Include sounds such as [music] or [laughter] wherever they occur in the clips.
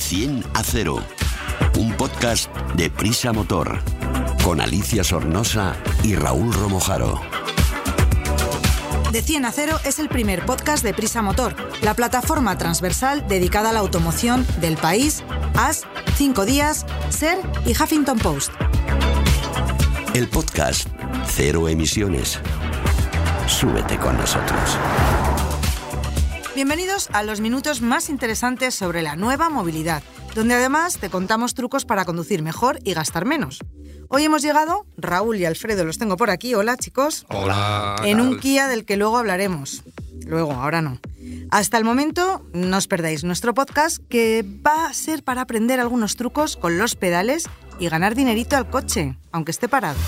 De 100 a 0. Un podcast de Prisa Motor. Con Alicia Sornosa y Raúl Romojaro. De 100 a 0 es el primer podcast de Prisa Motor, la plataforma transversal dedicada a la automoción del país, AS, 5 días, SER y Huffington Post. El podcast Cero Emisiones. Súbete con nosotros. Bienvenidos a los minutos más interesantes sobre la nueva movilidad, donde además te contamos trucos para conducir mejor y gastar menos. Hoy hemos llegado, Raúl y Alfredo los tengo por aquí, hola chicos. Hola. En un Kia del que luego hablaremos. Luego, ahora no. Hasta el momento, no os perdáis nuestro podcast que va a ser para aprender algunos trucos con los pedales y ganar dinerito al coche, aunque esté parado.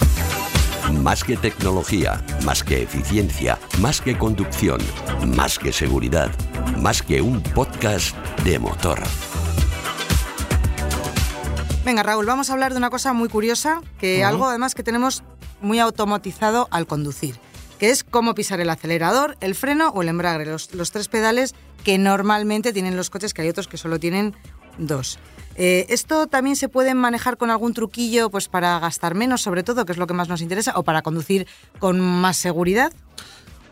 Más que tecnología, más que eficiencia, más que conducción, más que seguridad, más que un podcast de motor. Venga, Raúl, vamos a hablar de una cosa muy curiosa, que algo además que tenemos muy automatizado al conducir, que es cómo pisar el acelerador, el freno o el embrague, los, los tres pedales que normalmente tienen los coches, que hay otros que solo tienen dos. Eh, ¿Esto también se puede manejar con algún truquillo pues para gastar menos, sobre todo, que es lo que más nos interesa, o para conducir con más seguridad?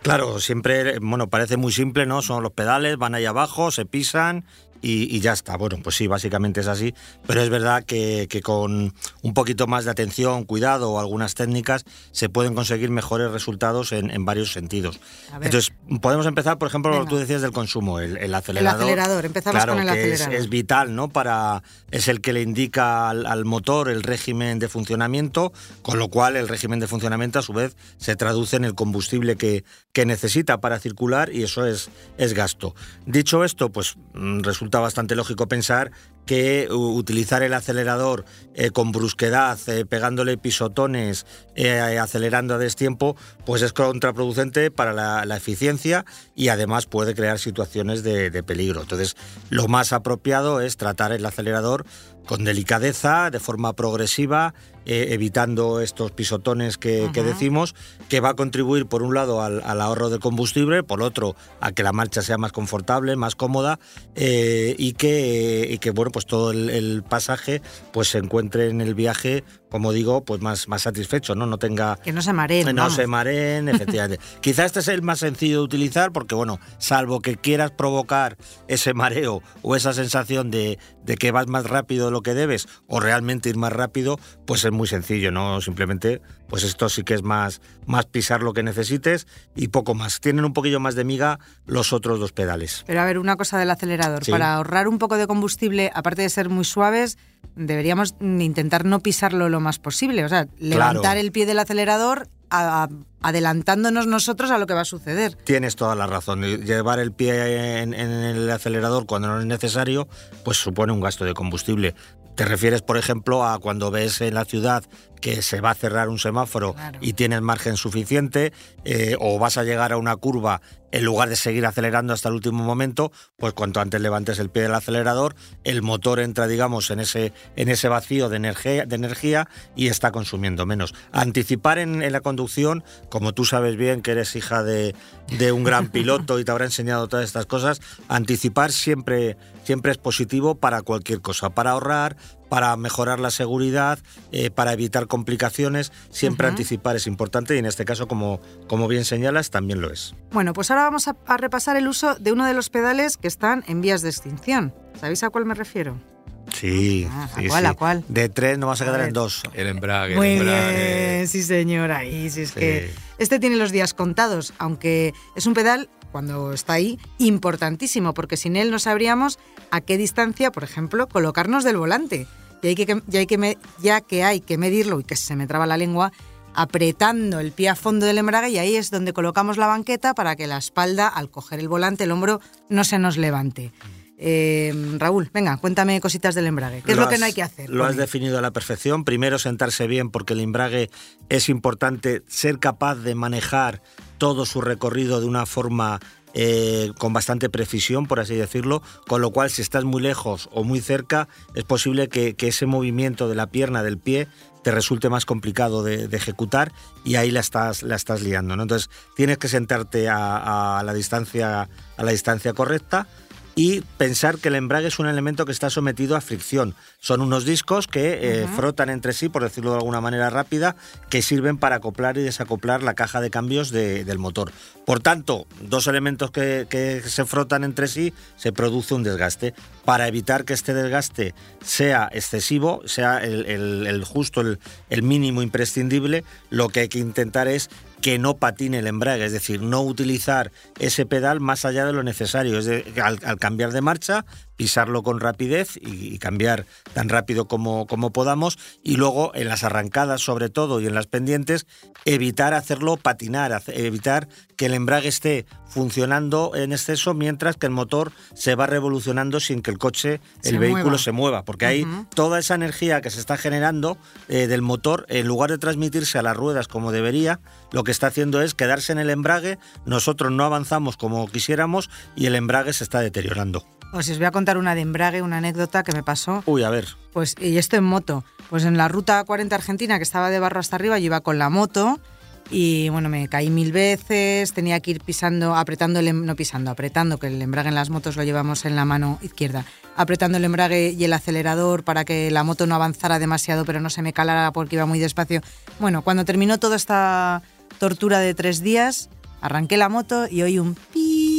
Claro, siempre, bueno, parece muy simple, ¿no? Son los pedales, van ahí abajo, se pisan y, y ya está. Bueno, pues sí, básicamente es así, pero es verdad que, que con un poquito más de atención, cuidado o algunas técnicas se pueden conseguir mejores resultados en, en varios sentidos. Entonces, podemos empezar, por ejemplo, lo que tú decías del consumo, el, el acelerador. acelerador, empezamos claro, con el que acelerador. Es, vital, ¿no? Para, es el que le indica al, al motor el régimen de funcionamiento, con lo cual el régimen de funcionamiento a su vez se traduce en el combustible que, que necesita para circular y eso es, es gasto. Dicho esto, pues mm, resulta bastante lógico pensar que utilizar el acelerador eh, con brusquedad, eh, pegándole pisotones, eh, acelerando a destiempo, pues es contraproducente para la, la eficiencia y además puede crear situaciones de, de peligro. Entonces, lo más apropiado es tratar el acelerador con delicadeza, de forma progresiva, eh, evitando estos pisotones que, que decimos, que va a contribuir por un lado al, al ahorro de combustible, por otro a que la marcha sea más confortable, más cómoda eh, y, que, y que bueno pues todo el, pasaje pues se encuentre en el viaje como digo pues más, más satisfecho, no no tenga Que no se mareen. no vamos. se mareen, efectivamente. [laughs] Quizá este es el más sencillo de utilizar porque, bueno, salvo que quieras provocar ese mareo o esa sensación de, de que vas más rápido de lo que debes o realmente ir más rápido, pues es muy sencillo, ¿no? Simplemente, pues esto sí que es más, más pisar lo que necesites y poco más. Tienen un poquillo más de miga los otros dos pedales. Pero a ver, una cosa del acelerador. Sí. Para ahorrar un poco de combustible, aparte de ser muy suaves, deberíamos intentar no pisarlo lo más posible. O sea, levantar el pie del acelerador a- a- adelantándonos nosotros a lo que va a suceder. Tienes toda la razón. Llevar el pie en, en el acelerador cuando no es necesario, pues supone un gasto de combustible. Te refieres, por ejemplo, a cuando ves en la ciudad que se va a cerrar un semáforo Claro. y tienes margen suficiente, eh, o vas a llegar a una curva en lugar de seguir acelerando hasta el último momento, pues cuanto antes levantes el pie del acelerador, el motor entra, digamos, en ese, en ese vacío de energía, de energía y está consumiendo menos. Anticipar en, en la conducción, como tú sabes bien que eres hija de, de un gran [laughs] piloto y te habrá enseñado todas estas cosas, anticipar siempre, siempre es positivo para cualquier cosa, para ahorrar, para mejorar la seguridad, eh, para evitar complicaciones, siempre anticipar es importante y en este caso, como, como bien señalas, también lo es. Bueno, pues ahora vamos a, a repasar el uso de uno de los pedales que están en vías de extinción. ¿Sabéis a cuál me refiero? Sí, Ah, ¿a cuál, sí. a cuál? De tres no vas a A quedar ver. en dos. El embrague. Muy el embrague. bien, sí señora. Y si es Sí. que este tiene los días contados, aunque es un pedal, cuando está ahí, importantísimo, porque sin él no sabríamos a qué distancia, por ejemplo, colocarnos del volante. Y hay que, ya, hay que ya que hay que medirlo, y que se me traba la lengua, apretando el pie a fondo del embrague y ahí es donde colocamos la banqueta para que la espalda, al coger el volante, el hombro, no se nos levante. Eh, Raúl, venga, cuéntame cositas del embrague. ¿Qué es lo que no hay que hacer? Lo has él? definido a la perfección. Primero, sentarse bien, porque el embrague es importante ser capaz de manejar todo su recorrido de una forma eh, con bastante precisión, por así decirlo, con lo cual si estás muy lejos o muy cerca, es posible que, ese movimiento de la pierna, del pie, te resulte más complicado de, ejecutar y ahí la estás, la estás liando. Entonces tienes que sentarte a la distancia, a la distancia correcta. Y pensar que el embrague es un elemento que está sometido a fricción. Son unos discos que eh, frotan entre sí, por decirlo de alguna manera rápida, que sirven para acoplar y desacoplar la caja de cambios del motor. Por tanto, dos elementos que, se frotan entre sí, se produce un desgaste. Para evitar que este desgaste sea excesivo, sea el, justo, el mínimo imprescindible, lo que hay que intentar es que no patine el embrague, es decir, no utilizar ese pedal más allá de lo necesario. Es al, cambiar de marcha, pisarlo con rapidez y, cambiar tan rápido como, como, podamos y luego en las arrancadas sobre todo y en las pendientes evitar hacerlo patinar, evitar que el embrague esté funcionando en exceso mientras que el motor se va revolucionando sin que el coche, el vehículo se mueva, porque ahí toda esa energía que se está generando eh, del motor, en lugar de transmitirse a las ruedas como debería, lo que está haciendo es quedarse en el embrague, nosotros no avanzamos como quisiéramos y el embrague se está deteriorando. Pues os voy a contar una de embrague, una anécdota que me pasó. Uy, a ver. Pues, y esto en moto. Pues en la ruta 40 argentina, que estaba de barro hasta arriba, yo iba con la moto y bueno, me caí mil veces, tenía que ir pisando, apretando, el, em, no pisando, apretando, que el embrague en las motos lo llevamos en la mano izquierda, apretando el embrague y el acelerador para que la moto no avanzara demasiado, pero no se me calara porque iba muy despacio. Bueno, cuando terminó toda esta tortura de tres días, arranqué la moto y oí un pi,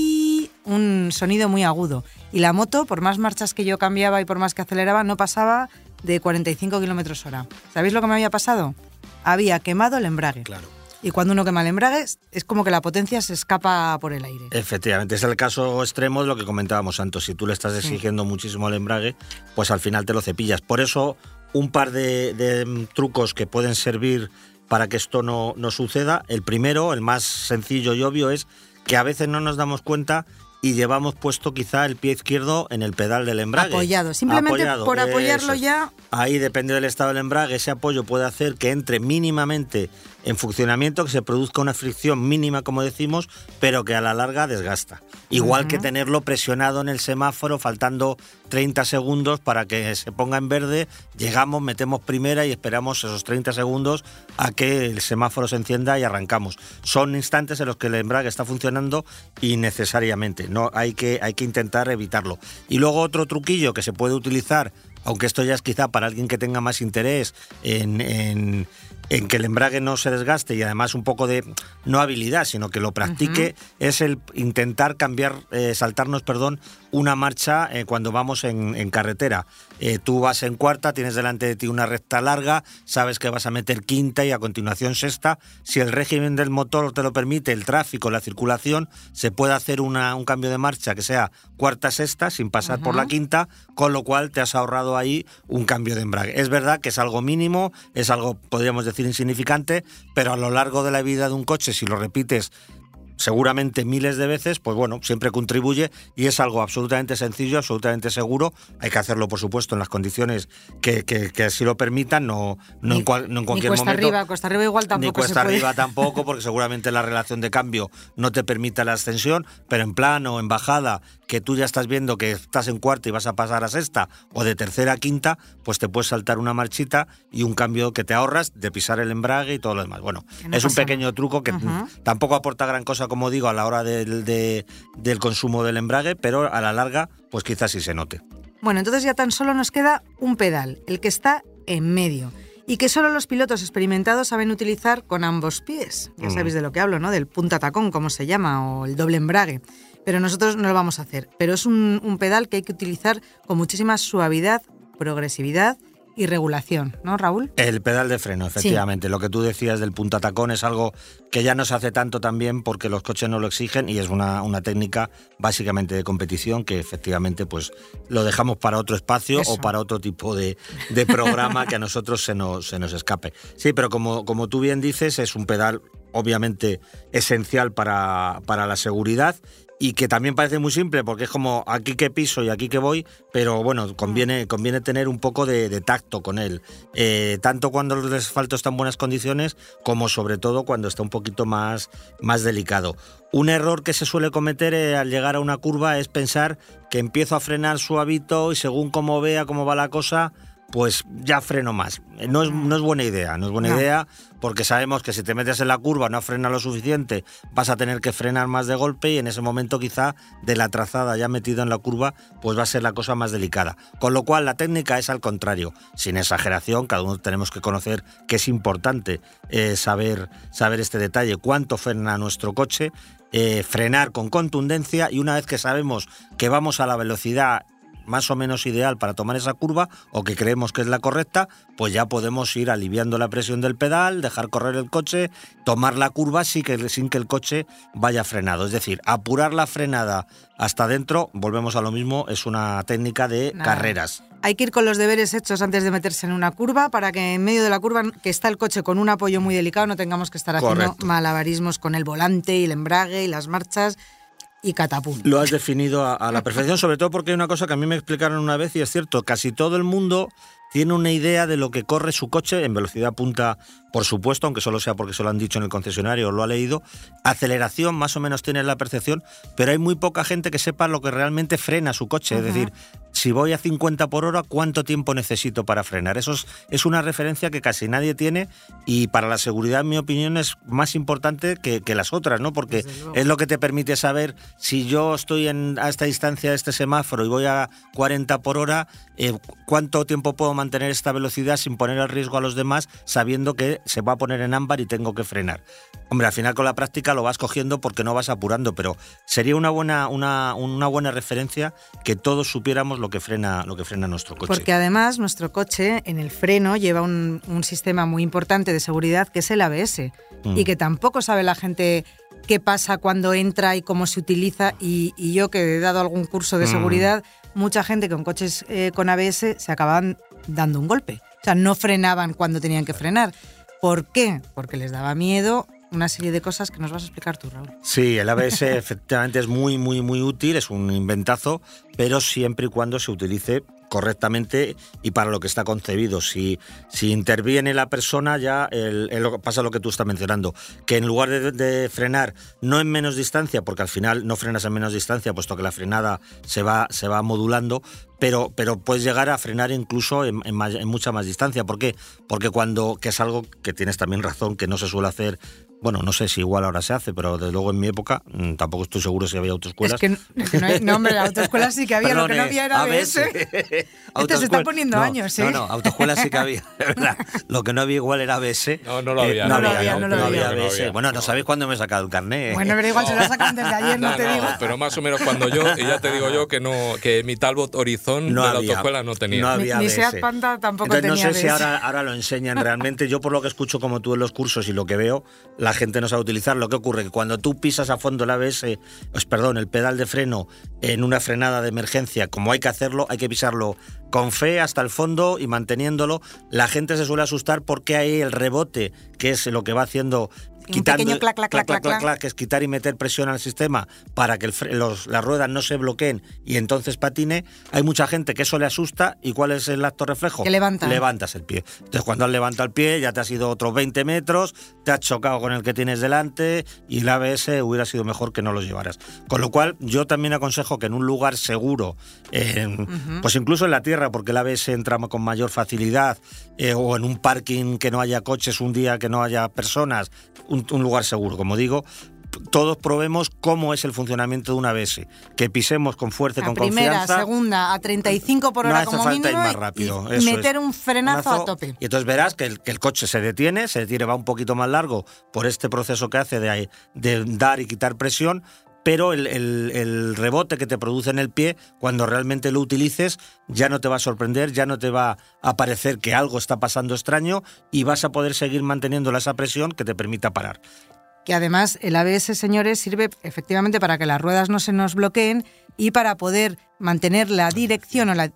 un sonido muy agudo. Y la moto, por más marchas que yo cambiaba y por más que aceleraba, no pasaba de 45 kilómetros hora. ¿Sabéis lo que me había pasado? Había quemado el embrague. Claro. Y cuando uno quema el embrague, es como que la potencia se escapa por el aire. Efectivamente, es el caso extremo de lo que comentábamos antes. Si tú le estás exigiendo muchísimo al embrague, pues al final te lo cepillas. Por eso, un par de, de trucos que pueden servir para que esto no, no suceda. El primero, el más sencillo y obvio, es que a veces no nos damos cuenta y llevamos puesto quizá el pie izquierdo en el pedal del embrague. Apoyado, simplemente por apoyarlo ya. Ahí depende del estado del embrague, ese apoyo puede hacer que entre mínimamente en funcionamiento, que se produzca una fricción mínima, como decimos, pero que a la larga desgasta. Igual que tenerlo presionado en el semáforo, faltando 30 segundos para que se ponga en verde, llegamos, metemos primera y esperamos esos 30 segundos a que el semáforo se encienda y arrancamos. Son instantes en los que el embrague está funcionando innecesariamente, no hay que, hay que intentar evitarlo. Y luego otro truquillo que se puede utilizar aunque esto ya es quizá para alguien que tenga más interés en, en que el embrague no se desgaste y además un poco de no habilidad, sino que lo practique, es el intentar cambiar, eh, saltarnos, perdón, una marcha eh, cuando vamos en, carretera. Eh, tú vas en cuarta, tienes delante de ti una recta larga, sabes que vas a meter quinta y a continuación sexta. Si el régimen del motor te lo permite, el tráfico, la circulación, se puede hacer una, un cambio de marcha que sea cuarta-sexta sin pasar por la quinta, con lo cual te has ahorrado ahí un cambio de embrague. Es verdad que es algo mínimo, es algo, podríamos decir, insignificante, pero a lo largo de la vida de un coche, si lo repites seguramente miles de veces, pues bueno, siempre contribuye y es algo absolutamente sencillo, absolutamente seguro. Hay que hacerlo, por supuesto, en las condiciones que, que, así lo permitan, no, no, en, cual, no en cualquier ni cuesta momento. Arriba, cuesta arriba igual tampoco. Ni cuesta arriba [laughs] tampoco, porque seguramente la relación de cambio no te permita la ascensión, pero en plano, en bajada, que tú ya estás viendo que estás en cuarta y vas a pasar a sexta o de tercera a quinta, pues te puedes saltar una marchita y un cambio que te ahorras de pisar el embrague y todo lo demás. Bueno, es un pequeño truco que tampoco aporta gran cosa, como digo, a la hora del, del consumo del embrague, pero a la larga, pues quizás sí se note. Bueno, entonces ya tan solo nos queda un pedal, el que está en medio y que solo los pilotos experimentados saben utilizar con ambos pies. Ya mm. sabéis de lo que hablo, ¿no? Del punta tacón, como se llama, o el doble embrague pero nosotros no lo vamos a hacer. Pero es un, pedal que hay que utilizar con muchísima suavidad, progresividad y regulación, ¿no, Raúl? El pedal de freno, efectivamente. Lo que tú decías del punta tacón es algo que ya no se hace tanto también porque los coches no lo exigen y es una, una técnica básicamente de competición que efectivamente pues lo dejamos para otro espacio o para otro tipo de, de programa que a nosotros se nos, se nos escape. Sí, pero como, como tú bien dices, es un pedal obviamente esencial para, para la seguridad y que también parece muy simple porque es como aquí que piso y aquí que voy, pero bueno, conviene, conviene tener un poco de, tacto con él, eh, tanto cuando el asfalto está en buenas condiciones como sobre todo cuando está un poquito más, más delicado. Un error que se suele cometer eh, al llegar a una curva es pensar que empiezo a frenar suavito y según cómo vea cómo va la cosa, pues ya freno más. No es, no es buena idea, no es buena No. idea porque sabemos que si te metes en la curva no frena lo suficiente, vas a tener que frenar más de golpe y en ese momento quizá de la trazada ya metido en la curva, pues va a ser la cosa más delicada. Con lo cual la técnica es al contrario, sin exageración, cada uno tenemos que conocer que es importante eh, saber, saber este detalle, cuánto frena nuestro coche, eh, frenar con contundencia y una vez que sabemos que vamos a la velocidad más o menos ideal para tomar esa curva o que creemos que es la correcta, pues ya podemos ir aliviando la presión del pedal, dejar correr el coche, tomar la curva sin que, sin que el coche vaya frenado. Es decir, apurar la frenada hasta adentro, volvemos a lo mismo, es una técnica de Nada. carreras. Hay que ir con los deberes hechos antes de meterse en una curva para que en medio de la curva que está el coche con un apoyo muy delicado no tengamos que estar haciendo Correcto. malabarismos con el volante y el embrague y las marchas y catapum. Lo has definido a, a la perfección, sobre todo porque hay una cosa que a mí me explicaron una vez y es cierto, casi todo el mundo tiene una idea de lo que corre su coche en velocidad punta, por supuesto, aunque solo sea porque se lo han dicho en el concesionario o lo ha leído. Aceleración, más o menos tienes la percepción, pero hay muy poca gente que sepa lo que realmente frena su coche. Es decir, si voy a 50 por hora, ¿cuánto tiempo necesito para frenar? Eso es, es una referencia que casi nadie tiene y para la seguridad, en mi opinión, es más importante que, que las otras, ¿no? Porque es lo que te permite saber si yo estoy en, a esta distancia de este semáforo y voy a 40 por hora, eh, cuánto tiempo puedo mantener esta velocidad sin poner en riesgo a los demás, sabiendo que se va a poner en ámbar y tengo que frenar. Hombre, al final con la práctica lo vas cogiendo porque no vas apurando, pero sería una buena, una, una buena referencia que todos supiéramos lo que frena, lo que frena nuestro coche. Porque además nuestro coche en el freno lleva un, un sistema muy importante de seguridad que es el ABS Mm. y que tampoco sabe la gente qué pasa cuando entra y cómo se utiliza y, y yo que he dado algún curso de Mm. seguridad, mucha gente con coches eh, con ABS se acababan dando un golpe. O sea, no frenaban cuando tenían que frenar. ¿Por qué? Porque les daba miedo una serie de cosas que nos vas a explicar tú, Raúl. Sí, el ABS [laughs] efectivamente es muy, muy, muy útil, es un inventazo, pero siempre y cuando se utilice correctamente y para lo que está concebido. Si, si interviene la persona, ya pasa lo que tú estás mencionando, que en lugar de, frenar no en menos distancia, porque al final no frenas en menos distancia, puesto que la frenada se va, se va modulando, pero, pero puedes llegar a frenar incluso en mucha más distancia. ¿Por qué? Porque cuando, que es algo que tienes también razón, que no se suele hacer, bueno, no sé si igual ahora se hace, pero desde luego en mi época mm, tampoco estoy seguro si había autoescuelas. Es que, es que no, hay, no, hombre, la autoescuela sí que había, lo que no había era ABS. ABS. [laughs] Este se está Autoescuela- poniendo no, años, ¿eh? No, no, autoescuela sí que había, [laughs] de verdad. Lo que no había igual era ABS. No, no lo había, no lo había, no lo no había. había No ABS. había. Bueno, no sabéis cuándo me he sacado el carnet. Bueno, pero igual se lo sacan [laughs] desde ayer, no, No, te no, digo. pero más o menos cuando yo, y ya te digo yo que no, que mi Talbot Horizon no de la autoescuela no tenía. No había Ni- ni ABS. Seat Panda tampoco Entonces, tenía No sé si ABS. ahora, ahora lo enseñan realmente. Yo por lo que escucho como tú en los cursos y lo que veo, la gente no sabe utilizar. Lo que ocurre que cuando tú pisas a fondo el ABS, pues perdón, el pedal de freno en una frenada de emergencia, como hay que hacerlo, hay que pisarlo con fe hasta el fondo y manteniéndolo. La gente se suele asustar porque hay el rebote, que es lo que va haciendo Un pequeño clac, clac, clac, clac, clac. que es quitar y meter presión al sistema para que el fre- los- las ruedas no se bloqueen y entonces patine. Hay mucha gente que eso le asusta y ¿cuál es el acto reflejo? Que levanta. Levantas el pie. Entonces cuando has levantado el pie ya te has ido otros 20 metros, te has chocado con el que tienes delante y el ABS hubiera sido mejor que no los llevaras. Con lo cual yo también aconsejo que en un lugar seguro, en- pues incluso en la tierra, porque el ABS entra con mayor facilidad, eh, o en un parking que no haya coches un día que no haya personas, un, un lugar seguro, como digo, todos probemos cómo es el funcionamiento de un ABS, que pisemos con fuerza y con primera, confianza. segunda, a 35 por No hora hace como falta mínimo ir más y- rápido, y, eso meter es. un frenazo a tope. Y entonces verás que el, que el coche se detiene, se detiene, va un poquito más largo por este proceso que hace de, de dar y quitar presión, pero el, rebote que te produce en el pie, cuando realmente lo utilices, ya no te va a sorprender, ya no te va a parecer que algo está pasando extraño y vas a poder seguir manteniendo esa presión que te permita parar. Que además el ABS, señores, sirve efectivamente para que las ruedas no se nos bloqueen y para poder mantener la dirección o la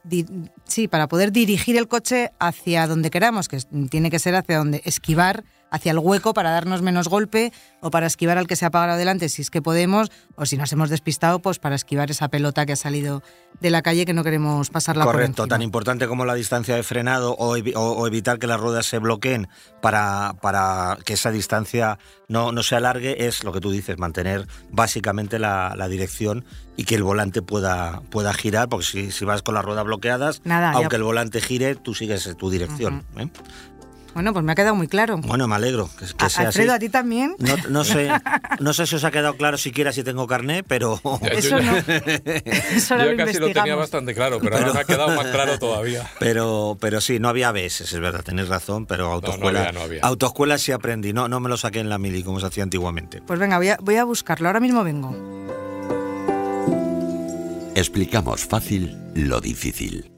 sí, para poder dirigir el coche hacia donde queramos, que tiene que ser hacia donde esquivar, hacia el hueco para darnos menos golpe o para esquivar al que se ha apagado delante si es que podemos o si nos hemos despistado pues para esquivar esa pelota que ha salido de la calle que no queremos pasarla Correcto, tan importante como la distancia de frenado o, evi- o- o evitar que las ruedas se bloqueen para, para que esa distancia no, no se alargue es lo que tú dices, mantener básicamente la, la dirección y que el volante pueda, pueda girar, porque si, si vas con las ruedas bloqueadas, Nada, ya- aunque el volante gire, tú sigues tu dirección. ¿eh? Bueno, pues me ha quedado muy claro. Bueno, me alegro que, que A- sea Alfredo, así. a ti también. No, no sé, [laughs] no sé si os ha quedado claro siquiera si tengo carné, pero Eso no. [laughs] Eso Yo lo casi lo tenía bastante claro, pero, ahora me ha quedado más claro [laughs] todavía. pero, pero sí, no había ABS, es verdad, tenéis razón, pero autoescuela, había, no había. autoescuela sí aprendí, no, no me lo saqué en la mili como se hacía antiguamente. Pues venga, voy a, voy a buscarlo. Ahora mismo vengo. Explicamos fácil lo difícil.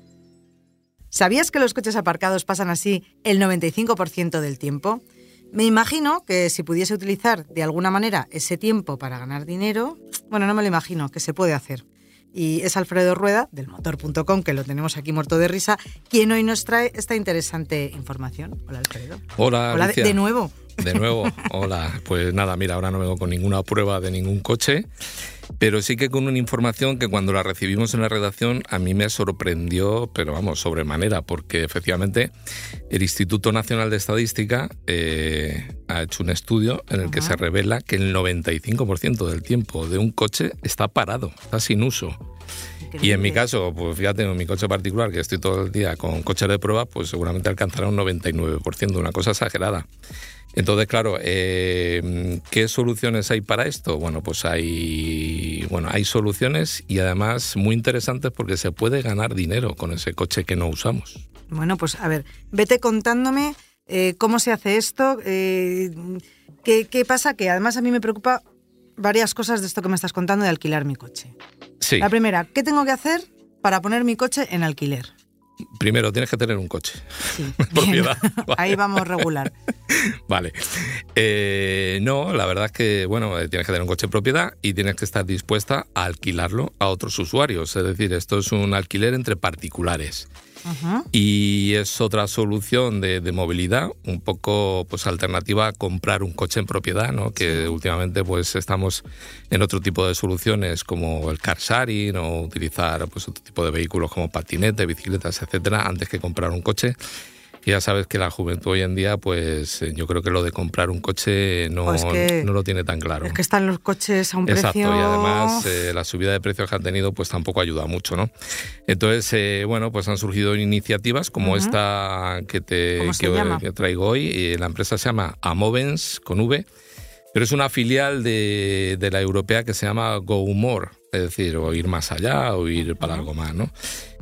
¿Sabías que los coches aparcados pasan así el 95% del tiempo? Me imagino que si pudiese utilizar de alguna manera ese tiempo para ganar dinero, bueno, no me lo imagino, que se puede hacer. Y es Alfredo Rueda, del motor.com, que lo tenemos aquí muerto de risa, quien hoy nos trae esta interesante información. Hola, Alfredo. Hola, Hola, de, nuevo. De nuevo, hola. Pues nada, mira, ahora no vengo con ninguna prueba de ningún coche, pero sí que con una información que cuando la recibimos en la redacción a mí me sorprendió, pero vamos, sobremanera, porque efectivamente el Instituto Nacional de Estadística eh, ha hecho un estudio en el que se revela que el 95% del tiempo de un coche está parado, está sin uso. Y en mi caso, pues fíjate, en mi coche particular, que estoy todo el día con coches de prueba, pues seguramente alcanzará un 99%, una cosa exagerada. Entonces, claro, eh, ¿qué soluciones hay para esto? Bueno, pues hay, bueno, hay soluciones y además muy interesantes porque se puede ganar dinero con ese coche que no usamos. Bueno, pues a ver, vete contándome eh, cómo se hace esto, eh, qué, qué pasa, que además a mí me preocupa varias cosas de esto que me estás contando de alquilar mi coche. Sí, La primera, ¿qué tengo que hacer para poner mi coche en alquiler? Primero tienes que tener un coche. Sí, [laughs] Propiedad, [laughs] vale. Ahí vamos regular. [laughs] Vale. Eh, no, la verdad es que, bueno, eh, tienes que tener un coche en propiedad y tienes que estar dispuesta a alquilarlo a otros usuarios. Es decir, esto es un alquiler entre particulares. Y es otra solución de, de movilidad, un poco pues alternativa a comprar un coche en propiedad, ¿no? Que últimamente pues estamos en otro tipo de soluciones como el car sharing o utilizar pues otro tipo de vehículos como patinetes, bicicletas, etcétera, antes que comprar un coche. Ya sabes que la juventud hoy en día, pues eh, yo creo que lo de comprar un coche no, Pues que- no lo tiene tan claro. Es que están los coches a un Exacto, precio... y además eh, la subida de precios que han tenido pues tampoco ayuda mucho, ¿no? Entonces, eh, bueno, pues han surgido iniciativas como esta que te ¿Cómo se que, traigo hoy. la empresa se llama Amovens con V, pero es una filial de, de la europea que se llama Go More, es decir, o ir más allá o ir para algo más, ¿no?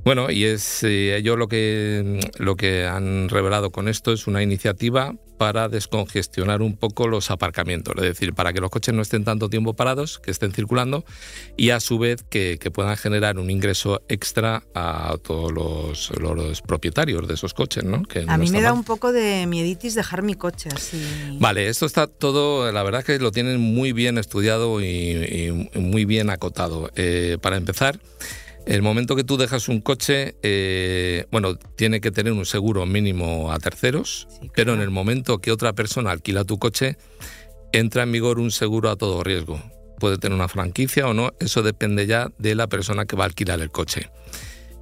Bueno, y es eh, ellos lo que lo que han revelado con esto es una iniciativa para descongestionar un poco los aparcamientos, es decir, para que los coches no estén tanto tiempo parados, que estén circulando y a su vez que, que puedan generar un ingreso extra a todos los, los propietarios de esos coches, ¿no? Que A no mí me da mal. un poco de mieditis dejar mi coche así. Vale, esto está todo, la verdad que lo tienen muy bien estudiado y, y muy bien acotado. Eh, para empezar, el momento que tú dejas un coche, eh, bueno, tiene que tener un seguro mínimo a terceros, Sí, pero en el momento que otra persona alquila tu coche, entra en vigor un seguro a todo riesgo. Puede tener una franquicia o no, eso depende ya de la persona que va a alquilar el coche.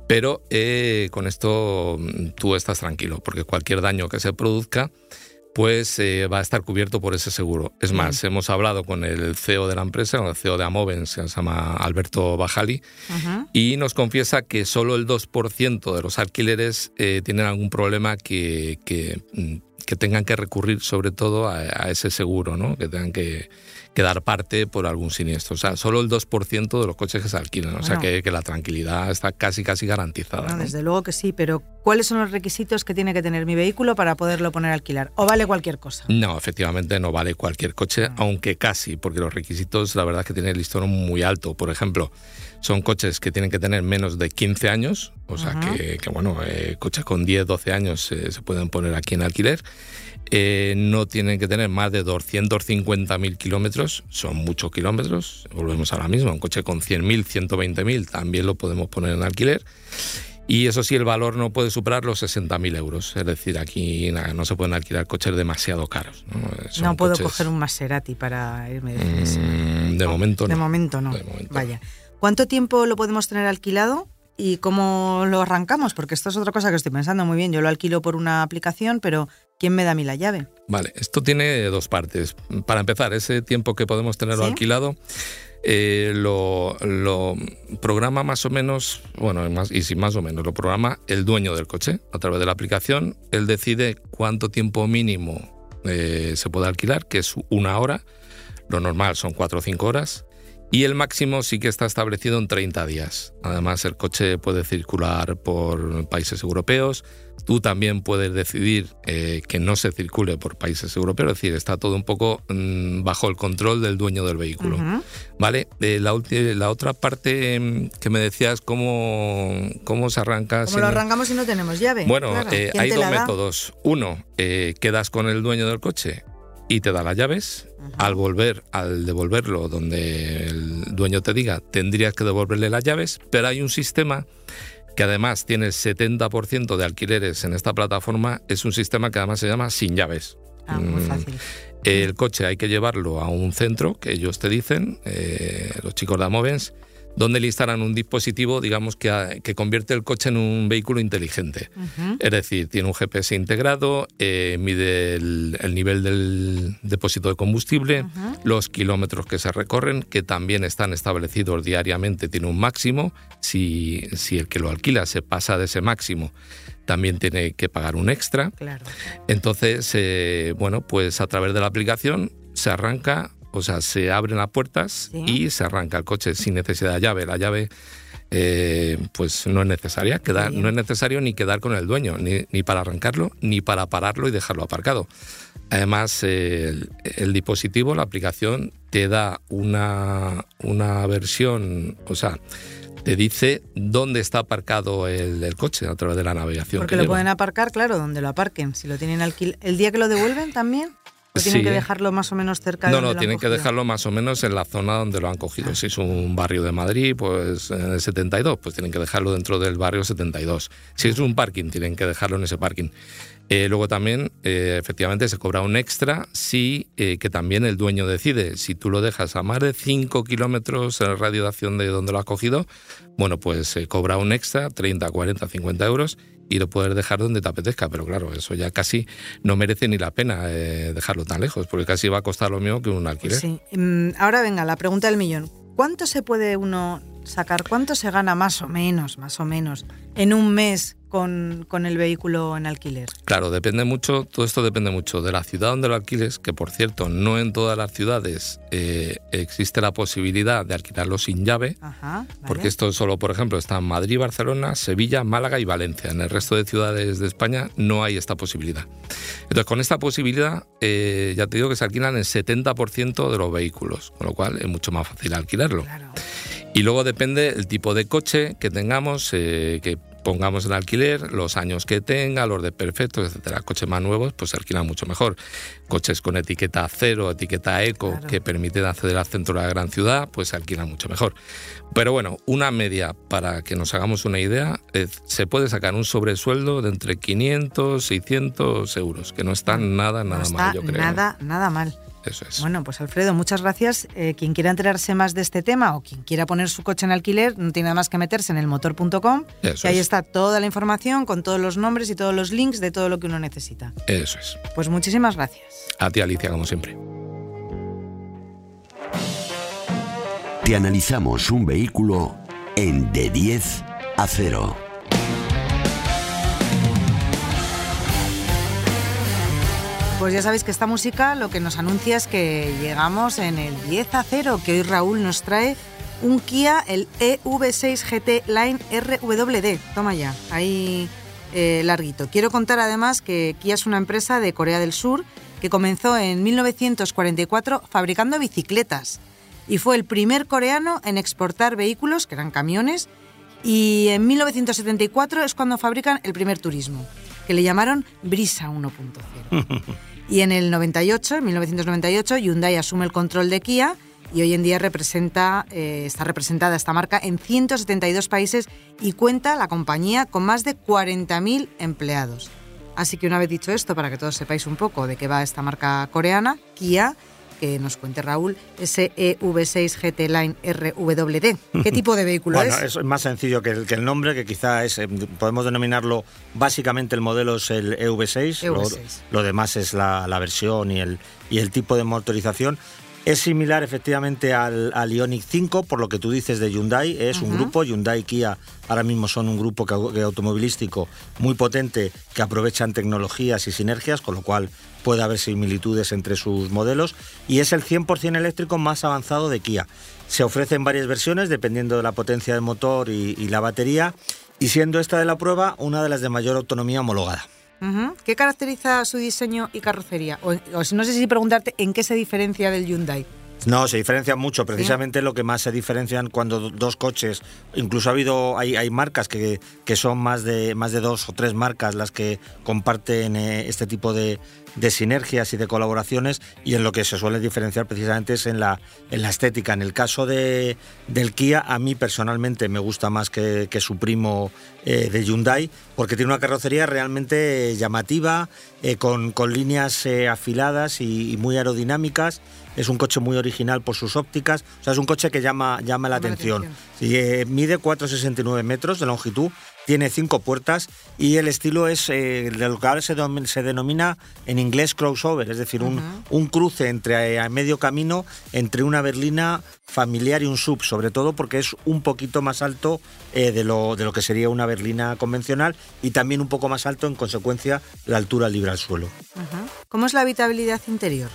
Pero eh, con esto mm, tú estás tranquilo, porque cualquier daño que se produzca, pues eh, va a estar cubierto por ese seguro. Es más, hemos hablado con el CEO de la empresa, con el CEO de Amovens, que se llama Alberto Bajali, y nos confiesa que solo el 2% de los alquileres eh, tienen algún problema que, que, mm, que tengan que recurrir sobre todo a, a ese seguro, ¿no? que tengan que, que dar parte por algún siniestro. O sea, solo el 2% de los coches que se alquilan. O sea, que, que la tranquilidad está casi, casi garantizada. Desde luego que sí, pero ¿cuáles son los requisitos que tiene que tener mi vehículo para poderlo poner a alquilar? ¿O vale cualquier cosa? No, efectivamente no vale cualquier coche, aunque casi, porque los requisitos la verdad es que tienen el listón muy alto. Por ejemplo, son coches que tienen que tener menos de 15 años, o sea que, bueno, eh, coches con 10, 12 años eh, se pueden poner aquí en alquiler. Eh, no tienen que tener más de 250.000 kilómetros, son muchos kilómetros, volvemos a la misma, un coche con 100.000, 120.000 también lo podemos poner en alquiler. Y eso sí, el valor no puede superar los 60.000 euros. Es decir, aquí nada, no se pueden alquilar coches demasiado caros. No, no puedo coches- coger un Maserati para irme de de. Mm, de momento De no. momento no. De momento Vaya. ¿Cuánto tiempo lo podemos tener alquilado y cómo lo arrancamos? Porque esto es otra cosa que estoy pensando muy bien. Yo lo alquilo por una aplicación, pero ¿quién me da a mí la llave? Vale, esto tiene dos partes. Para empezar, ese tiempo que podemos tenerlo ¿Sí? alquilado, eh, lo, lo, programa más o menos, bueno, más, y si más o menos, lo programa el dueño del coche. A través de la aplicación, él decide cuánto tiempo mínimo eh, se puede alquilar, que es una hora. Lo normal son cuatro o cinco horas. Y el máximo sí que está establecido en 30 días. Además, el coche puede circular por países europeos. Tú también puedes decidir eh, que no se circule por países europeos. Es decir, está todo un poco mm, bajo el control del dueño del vehículo. ¿Vale? Eh, la, la, otra parte mm, que me decías, ¿cómo, cómo se arranca? ¿Cómo lo arrancamos si no tenemos llave? Bueno, eh, hay dos métodos. Uno, quedas con el dueño del coche y te da las llaves. Al volver, al devolverlo donde el dueño te diga, tendrías que devolverle las llaves, pero hay un sistema que además tiene el 70% de alquileres en esta plataforma, es un sistema que además se llama sin llaves. Ah, muy mm, fácil. El coche hay que llevarlo a un centro que ellos te dicen, eh, los chicos de Amovens, donde le instalan un dispositivo, digamos, que, que convierte el coche en un vehículo inteligente. Es decir, tiene un GPS integrado, eh, mide el, nivel del depósito de combustible, los kilómetros que se recorren, que también están establecidos diariamente, tiene un máximo. Si, si el que lo alquila se pasa de ese máximo, también tiene que pagar un extra. Claro. Entonces, eh, bueno, pues a través de la aplicación se arranca o sea, se abren las puertas y se arranca el coche sin necesidad de llave. La llave eh, pues no es necesaria, quedar, no es necesario ni quedar con el dueño, ni, para arrancarlo, ni para pararlo y dejarlo aparcado. Además, el, dispositivo, la aplicación, te da una, una versión, o sea, te dice dónde está aparcado el, coche a través de la navegación. Porque lo pueden aparcar, claro, donde lo aparquen. Si lo tienen alquil ¿El día que lo devuelven también? ¿O tienen que dejarlo más o menos cerca de No, no, tienen que dejarlo más o menos en la zona donde lo han cogido. Ah. Si es un barrio de Madrid, pues en el 72, pues tienen que dejarlo dentro del barrio 72. Si es un parking, tienen que dejarlo en ese parking. Eh, luego también, eh, efectivamente, se cobra un extra si eh, que también el dueño decide. Si tú lo dejas a más de 5 kilómetros en el radio de acción de donde lo has cogido, bueno, pues se cobra un extra, 30, 40, 50 euros y lo puedes dejar donde te apetezca, pero claro, eso ya casi no merece ni la pena eh, dejarlo tan lejos, porque casi va a costar lo mismo que un alquiler. Sí. Mm, ahora venga, la pregunta del millón. ¿Cuánto se puede uno sacar? ¿Cuánto se gana más o menos, más o menos, en un mes con, el vehículo en alquiler? Claro, depende mucho, todo esto depende mucho de la ciudad donde lo alquiles, que por cierto, no en todas las ciudades eh, existe la posibilidad de alquilarlo sin llave, porque esto solo, por ejemplo, está en Madrid, Barcelona, Sevilla, Málaga y Valencia. En el resto de ciudades de España no hay esta posibilidad. Entonces, con esta posibilidad, eh, ya te digo que se alquilan el 70% de los vehículos, con lo cual es mucho más fácil alquilarlo. Y luego depende el tipo de coche que tengamos, eh, que pongamos en alquiler, los años que tenga, los de perfectos, etcétera. Coches más nuevos, pues se alquilan mucho mejor. Coches con etiqueta cero, etiqueta eco, que permiten acceder al centro de la gran ciudad, pues se alquilan mucho mejor. Pero bueno, una media, para que nos hagamos una idea, se puede sacar un sobresueldo de entre 500, 600 euros, que no está nada, nada mal, yo creo. Nada, nada mal. Eso es. Bueno, pues Alfredo, muchas gracias. Eh, quien quiera enterarse más de este tema o quien quiera poner su coche en alquiler, no tiene nada más que meterse en el motor.com y ahí está toda la información con todos los nombres y todos los links de todo lo que uno necesita. Eso es. Pues muchísimas gracias. A ti, Alicia, como siempre. Te analizamos un vehículo en de 10 a 0. Pues ya sabéis que esta música lo que nos anuncia es que llegamos en el 10 a 0, que hoy Raúl nos trae un Kia, el EV6 GT Line RWD. Toma ya, ahí eh, larguito. Quiero contar además que Kia es una empresa de Corea del Sur que comenzó en 1944 fabricando bicicletas y fue el primer coreano en exportar vehículos, que eran camiones, y en 1974 es cuando fabrican el primer turismo, que le llamaron Brisa 1.0. [laughs] Y en el 98, en 1998, Hyundai asume el control de Kia y hoy en día representa, eh, está representada esta marca en 172 países y cuenta la compañía con más de 40.000 empleados. Así que una vez dicho esto, para que todos sepáis un poco de qué va esta marca coreana, Kia, que nos cuente Raúl, ese EV6 GT Line RWD. ¿Qué tipo de vehículo bueno, es? es más sencillo que el, que el nombre, que quizá es, eh, podemos denominarlo, básicamente el modelo es el EV6, EV6. Lo, demás es la, versión y el, y el tipo de motorización. Es similar efectivamente al, al, Ioniq 5, por lo que tú dices de Hyundai. Es un grupo, Hyundai y Kia ahora mismo son un grupo automovilístico muy potente que aprovechan tecnologías y sinergias, con lo cual puede haber similitudes entre sus modelos. Y es el 100% eléctrico más avanzado de Kia. Se ofrece en varias versiones dependiendo de la potencia del motor y, y la batería, y siendo esta de la prueba una de las de mayor autonomía homologada. ¿Qué caracteriza su diseño y carrocería? O, no sé si preguntarte en qué se diferencia del Hyundai. No, se diferencian mucho. Precisamente lo que más se diferencian cuando dos coches, incluso ha habido, hay, hay marcas que, que, son más de, más de dos o tres marcas las que comparten eh, este tipo de, de sinergias y de colaboraciones y en lo que se suele diferenciar precisamente es en la, en la estética. En el caso de, del Kia, a mí personalmente me gusta más que, su primo eh, de Hyundai porque tiene una carrocería realmente llamativa, eh, con, con, líneas eh, afiladas y, muy aerodinámicas. Es un coche muy original por sus ópticas. O sea, es un coche que llama, llama la atención. mide 4,69 metros de longitud, tiene cinco puertas y el estilo es, eh, lo que ahora se, denomina en inglés crossover, es decir, un, un, cruce entre a medio camino entre una berlina familiar y un sub, sobre todo porque es un poquito más alto eh, de, lo, de lo que sería una berlina convencional y también un poco más alto en consecuencia la altura libre al suelo. ¿Cómo es la habitabilidad interior?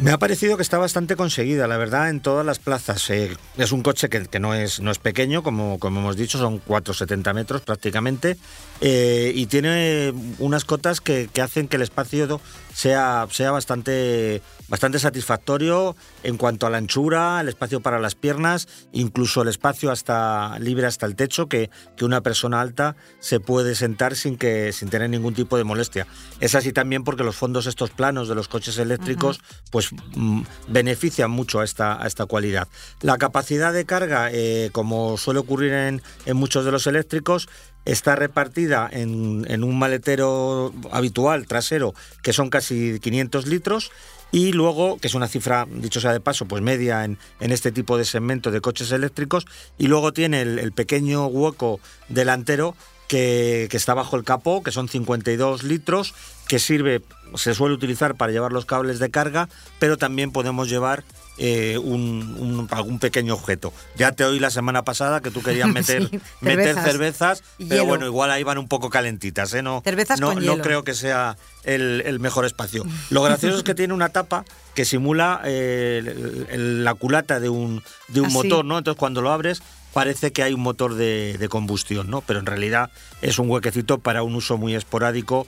Me ha parecido que está bastante conseguida, la verdad, en todas las plazas. Eh, es un coche que, no, es, no es pequeño, como, como hemos dicho, son 4,70 metros prácticamente, eh, y tiene unas cotas que, que, hacen que el espacio sea, sea bastante, bastante satisfactorio en cuanto a la anchura, el espacio para las piernas, incluso el espacio hasta libre hasta el techo, que, que una persona alta se puede sentar sin, que, sin tener ningún tipo de molestia. Es así también porque los fondos estos planos de los coches eléctricos, pues pues mm, benefician mucho a esta, a esta cualidad. La capacidad de carga, eh, como suele ocurrir en, muchos de los eléctricos, está repartida en, un maletero habitual trasero, que son casi 500 litros, y luego, que es una cifra, dicho sea de paso, pues media en, este tipo de segmento de coches eléctricos, y luego tiene el, pequeño hueco delantero que, que, está bajo el capó, que son 52 litros, que sirve se suele utilizar para llevar los cables de carga, pero también podemos llevar eh, un, algún pequeño objeto. Ya te oí la semana pasada que tú querías [laughs] meter, cervezas, meter cervezas pero bueno, igual ahí van un poco calentitas. ¿eh? No, cervezas no, con no creo que sea el, mejor espacio. Lo gracioso es que tiene una tapa que simula eh, la culata de un, de un ah, motor, ¿no? Entonces cuando lo abres parece que hay un motor de, de, combustión, ¿no? Pero en realidad es un huequecito para un uso muy esporádico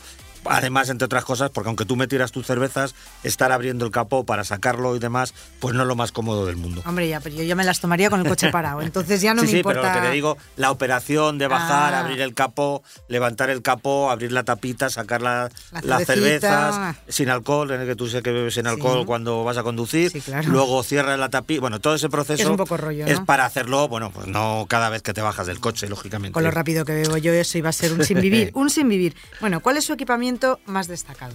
Además, entre otras cosas, porque aunque tú me tiras tus cervezas, estar abriendo el capó para sacarlo y demás, pues no es lo más cómodo del mundo. Hombre, ya, pero yo ya me las tomaría con el coche parado, entonces ya no [laughs] me importa. Sí, pero lo que te digo, la operación de bajar, ah. abrir el capó, levantar el capó, abrir la tapita, sacar las cervezas sin alcohol, en el que tú sé que bebes sin alcohol cuando vas a conducir, luego cierras la tapita, bueno, todo ese proceso es, un poco rollo, es para hacerlo, bueno, pues no cada vez que te bajas del coche, lógicamente. Con lo rápido que bebo yo, eso iba a ser un sin vivir, [laughs] un sin vivir. Bueno, ¿cuál es su equipamiento? Más destacado?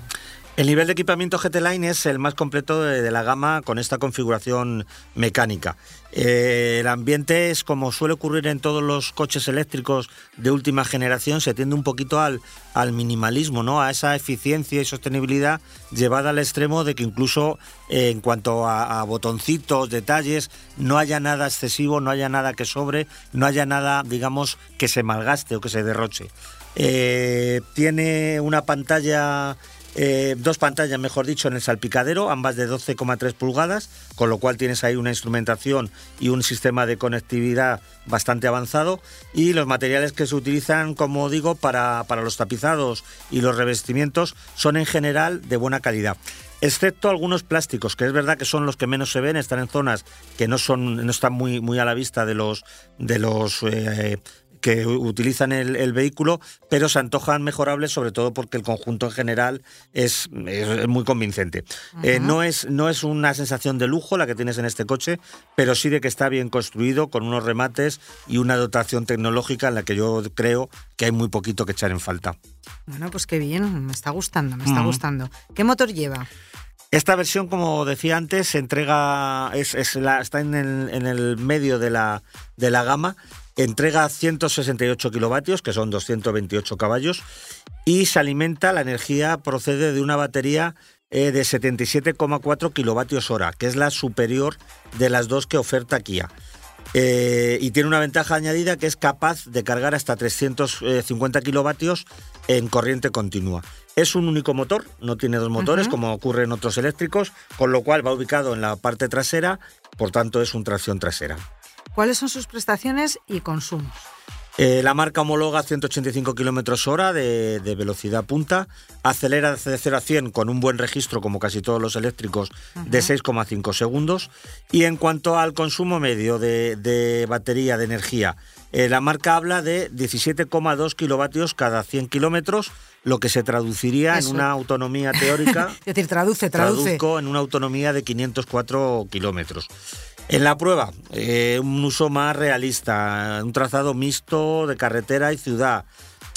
El nivel de equipamiento GT Line es el más completo de, la gama con esta configuración mecánica. Eh, el ambiente es como suele ocurrir en todos los coches eléctricos de última generación, se tiende un poquito al, al minimalismo, ¿no? a esa eficiencia y sostenibilidad llevada al extremo de que incluso eh, en cuanto a, botoncitos, detalles, no haya nada excesivo, no haya nada que sobre, no haya nada, digamos, que se malgaste o que se derroche. Eh, tiene una pantalla, eh, dos pantallas, mejor dicho, en el salpicadero, ambas de 12,3 pulgadas, con lo cual tienes ahí una instrumentación y un sistema de conectividad bastante avanzado. Y los materiales que se utilizan, como digo, para, para los tapizados y los revestimientos son en general de buena calidad excepto algunos plásticos, que es verdad que son los que menos se ven, están en zonas que no son, no están muy, muy a la vista de los de los eh, que utilizan el, vehículo, pero se antojan mejorables, sobre todo porque el conjunto en general es, muy convincente. Eh, no, es, no es una sensación de lujo la que tienes en este coche, pero sí de que está bien construido, con unos remates y una dotación tecnológica en la que yo creo que hay muy poquito que echar en falta. Bueno, pues qué bien, me está gustando, me está gustando. ¿Qué motor lleva? Esta versión, como decía antes, se entrega, es, está en el, en el medio de la, de la gama Entrega 168 kilovatios, que son 228 caballos, y se alimenta, la energía procede de una batería eh, de 77,4 kilovatios hora, que es la superior de las dos que oferta Kia. Eh, y tiene una ventaja añadida que es capaz de cargar hasta 350 kilovatios en corriente continua. Es un único motor, no tiene dos motores como ocurre en otros eléctricos, con lo cual va ubicado en la parte trasera, por tanto es un tracción trasera. ¿Cuáles son sus prestaciones y consumos? Eh, la marca homologa 185 km hora de, velocidad punta, acelera de 0 a 100 con un buen registro, como casi todos los eléctricos, de 6,5 segundos. Y en cuanto al consumo medio de, batería de energía, eh, la marca habla de 17,2 kilovatios cada 100 kilómetros, lo que se traduciría en una autonomía teórica. [laughs] es decir, traduce, traduce. Traduzco en una autonomía de 504 kilómetros. En la prueba, eh, un uso más realista, un trazado mixto de carretera y ciudad.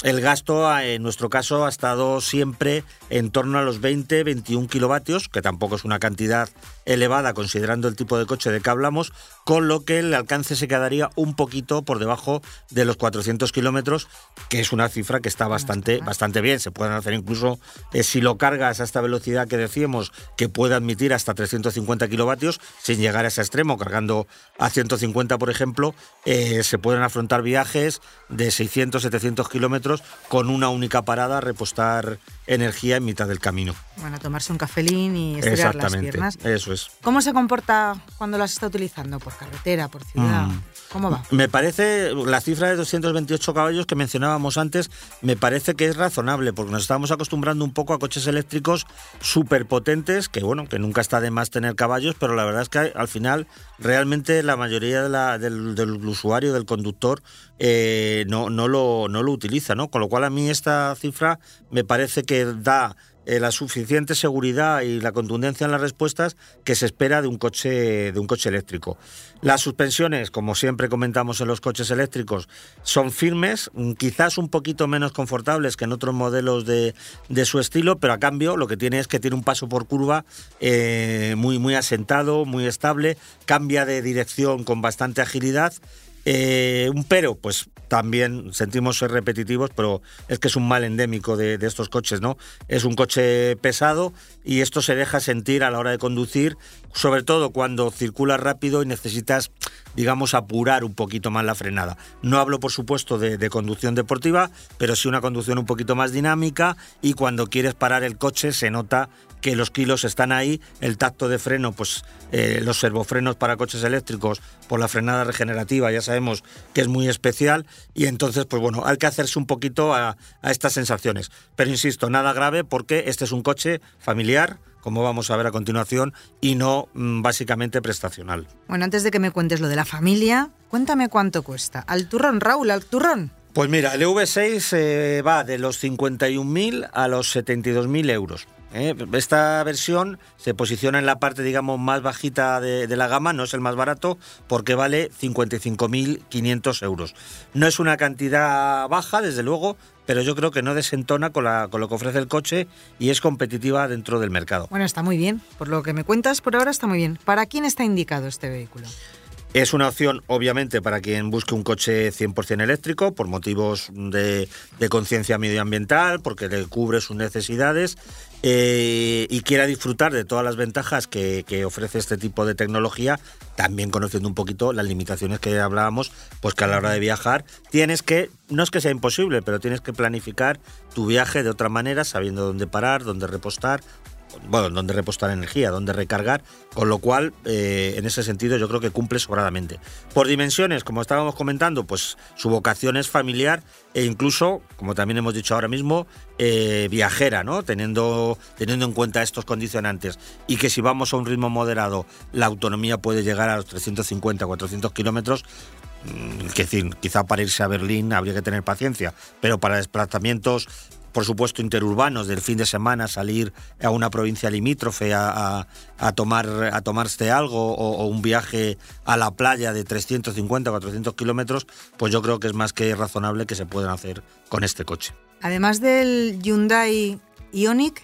El gasto, en nuestro caso, ha estado siempre en torno a los 20-21 kilovatios, que tampoco es una cantidad elevada considerando el tipo de coche de que hablamos, con lo que el alcance se quedaría un poquito por debajo de los 400 kilómetros, que es una cifra que está bastante, bastante bien. Se pueden hacer incluso, eh, si lo cargas a esta velocidad que decíamos, que puede admitir hasta 350 kilovatios, sin llegar a ese extremo, cargando a 150, por ejemplo, eh, se pueden afrontar viajes de 600, 700 kilómetros con una única parada, repostar energía en mitad del camino. Bueno, tomarse un cafelín y estirar las piernas. Eso es. ¿Cómo se comporta cuando las está utilizando? ¿Por carretera, por ciudad? Mm. ¿Cómo va? Me parece, la cifra de 228 caballos que mencionábamos antes, me parece que es razonable, porque nos estamos acostumbrando un poco a coches eléctricos súper potentes, que bueno, que nunca está de más tener caballos, pero la verdad es que al final realmente la mayoría del, usuario, del conductor, eh, no, no, lo, no lo utiliza, ¿no? Con lo cual a mí esta cifra me parece que da eh, la suficiente seguridad y la contundencia en las respuestas que se espera de un coche de un coche eléctrico. Las suspensiones, como siempre comentamos en los coches eléctricos, son firmes, mm, quizás un poquito menos confortables que en otros modelos de, su estilo, pero a cambio lo que tiene es que tiene un paso por curva eh, muy, muy asentado, muy estable, cambia de dirección con bastante agilidad eh, un pero, pues también sentimos ser repetitivos, pero es que es un mal endémico de, estos coches, ¿no? Es un coche pesado y esto se deja sentir a la hora de conducir, sobre todo cuando circulas rápido y necesitas, digamos, apurar un poquito más la frenada. No hablo, por supuesto, de, conducción deportiva, pero sí una conducción un poquito más dinámica y cuando quieres parar el coche se nota que los kilos están ahí, el tacto de freno, pues eh, los servofrenos para coches eléctricos por la frenada regenerativa ya sabemos que es muy especial y entonces pues bueno, hay que hacerse un poquito a, estas sensaciones. Pero insisto, nada grave porque este es un coche familiar, como vamos a ver a continuación, y no mm, básicamente prestacional. Bueno, antes de que me cuentes lo de la familia, cuéntame cuánto cuesta. Al turrón, Raúl, al turrón. Pues mira, el V6 eh, va de los 51.000 a los 72.000 euros. ¿Eh? Esta versión se posiciona en la parte, digamos, más bajita de, la gama, no es el más barato, porque vale 55.500 euros. No es una cantidad baja, desde luego, pero yo creo que no desentona con, con lo que ofrece el coche y es competitiva dentro del mercado. Bueno, está muy bien. Por lo que me cuentas, por ahora está muy bien. ¿Para quién está indicado este vehículo? Es una opción, obviamente, para quien busque un coche 100% eléctrico, por motivos de, conciencia medioambiental, porque le cubre sus necesidades eh, y quiera disfrutar de todas las ventajas que, ofrece este tipo de tecnología, también conociendo un poquito las limitaciones que hablábamos, pues que a la hora de viajar tienes que, no es que sea imposible, pero tienes que planificar tu viaje de otra manera, sabiendo dónde parar, dónde repostar bueno, donde repostar energía, donde recargar, con lo cual, eh, en ese sentido, yo creo que cumple sobradamente. Por dimensiones, como estábamos comentando, pues su vocación es familiar e incluso, como también hemos dicho ahora mismo, eh, viajera, ¿no? Teniendo, teniendo en cuenta estos condicionantes y que si vamos a un ritmo moderado, la autonomía puede llegar a los 350, 400 kilómetros, mm, quizá para irse a Berlín habría que tener paciencia, pero para desplazamientos por supuesto, interurbanos del fin de semana, salir a una provincia limítrofe a, tomar, a tomarse algo o, un viaje a la playa de 350 o 400 kilómetros, pues yo creo que es más que razonable que se puedan hacer con este coche. Además del Hyundai Ioniq,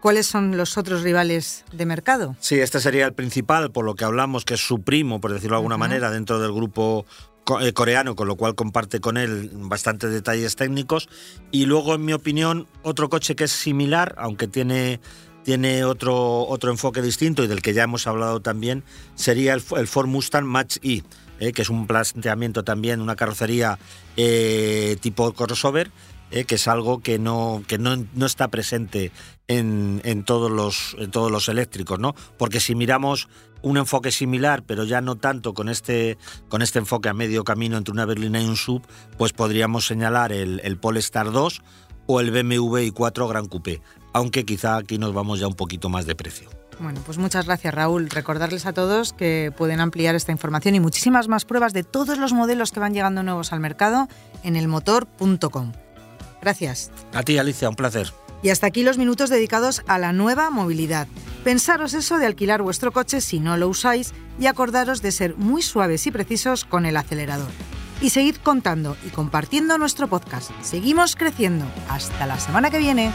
¿Cuáles son los otros rivales de mercado? Sí, este sería el principal, por lo que hablamos, que es su primo, por decirlo de alguna manera, dentro del grupo coreano, con lo cual comparte con él bastantes detalles técnicos. Y luego, en mi opinión, otro coche que es similar, aunque tiene tiene otro, otro enfoque distinto y del que ya hemos hablado también, sería el, Ford Mustang Mach-E, eh, que es un planteamiento también, una carrocería eh, tipo crossover, eh, que es algo que no, que no, no está presente en, en, todos los, en todos los eléctricos, ¿no? Porque si miramos un enfoque similar, pero ya no tanto con este, con este enfoque a medio camino entre una berlina y un sub, pues podríamos señalar el, el Polestar 2 o el BMW i4 Gran Coupé, aunque quizá aquí nos vamos ya un poquito más de precio. Bueno, pues muchas gracias Raúl. Recordarles a todos que pueden ampliar esta información y muchísimas más pruebas de todos los modelos que van llegando nuevos al mercado en elmotor.com. Gracias. A ti Alicia, un placer. Y hasta aquí los minutos dedicados a la nueva movilidad. Pensaros eso de alquilar vuestro coche si no lo usáis y acordaros de ser muy suaves y precisos con el acelerador. Y seguid contando y compartiendo nuestro podcast. Seguimos creciendo. Hasta la semana que viene.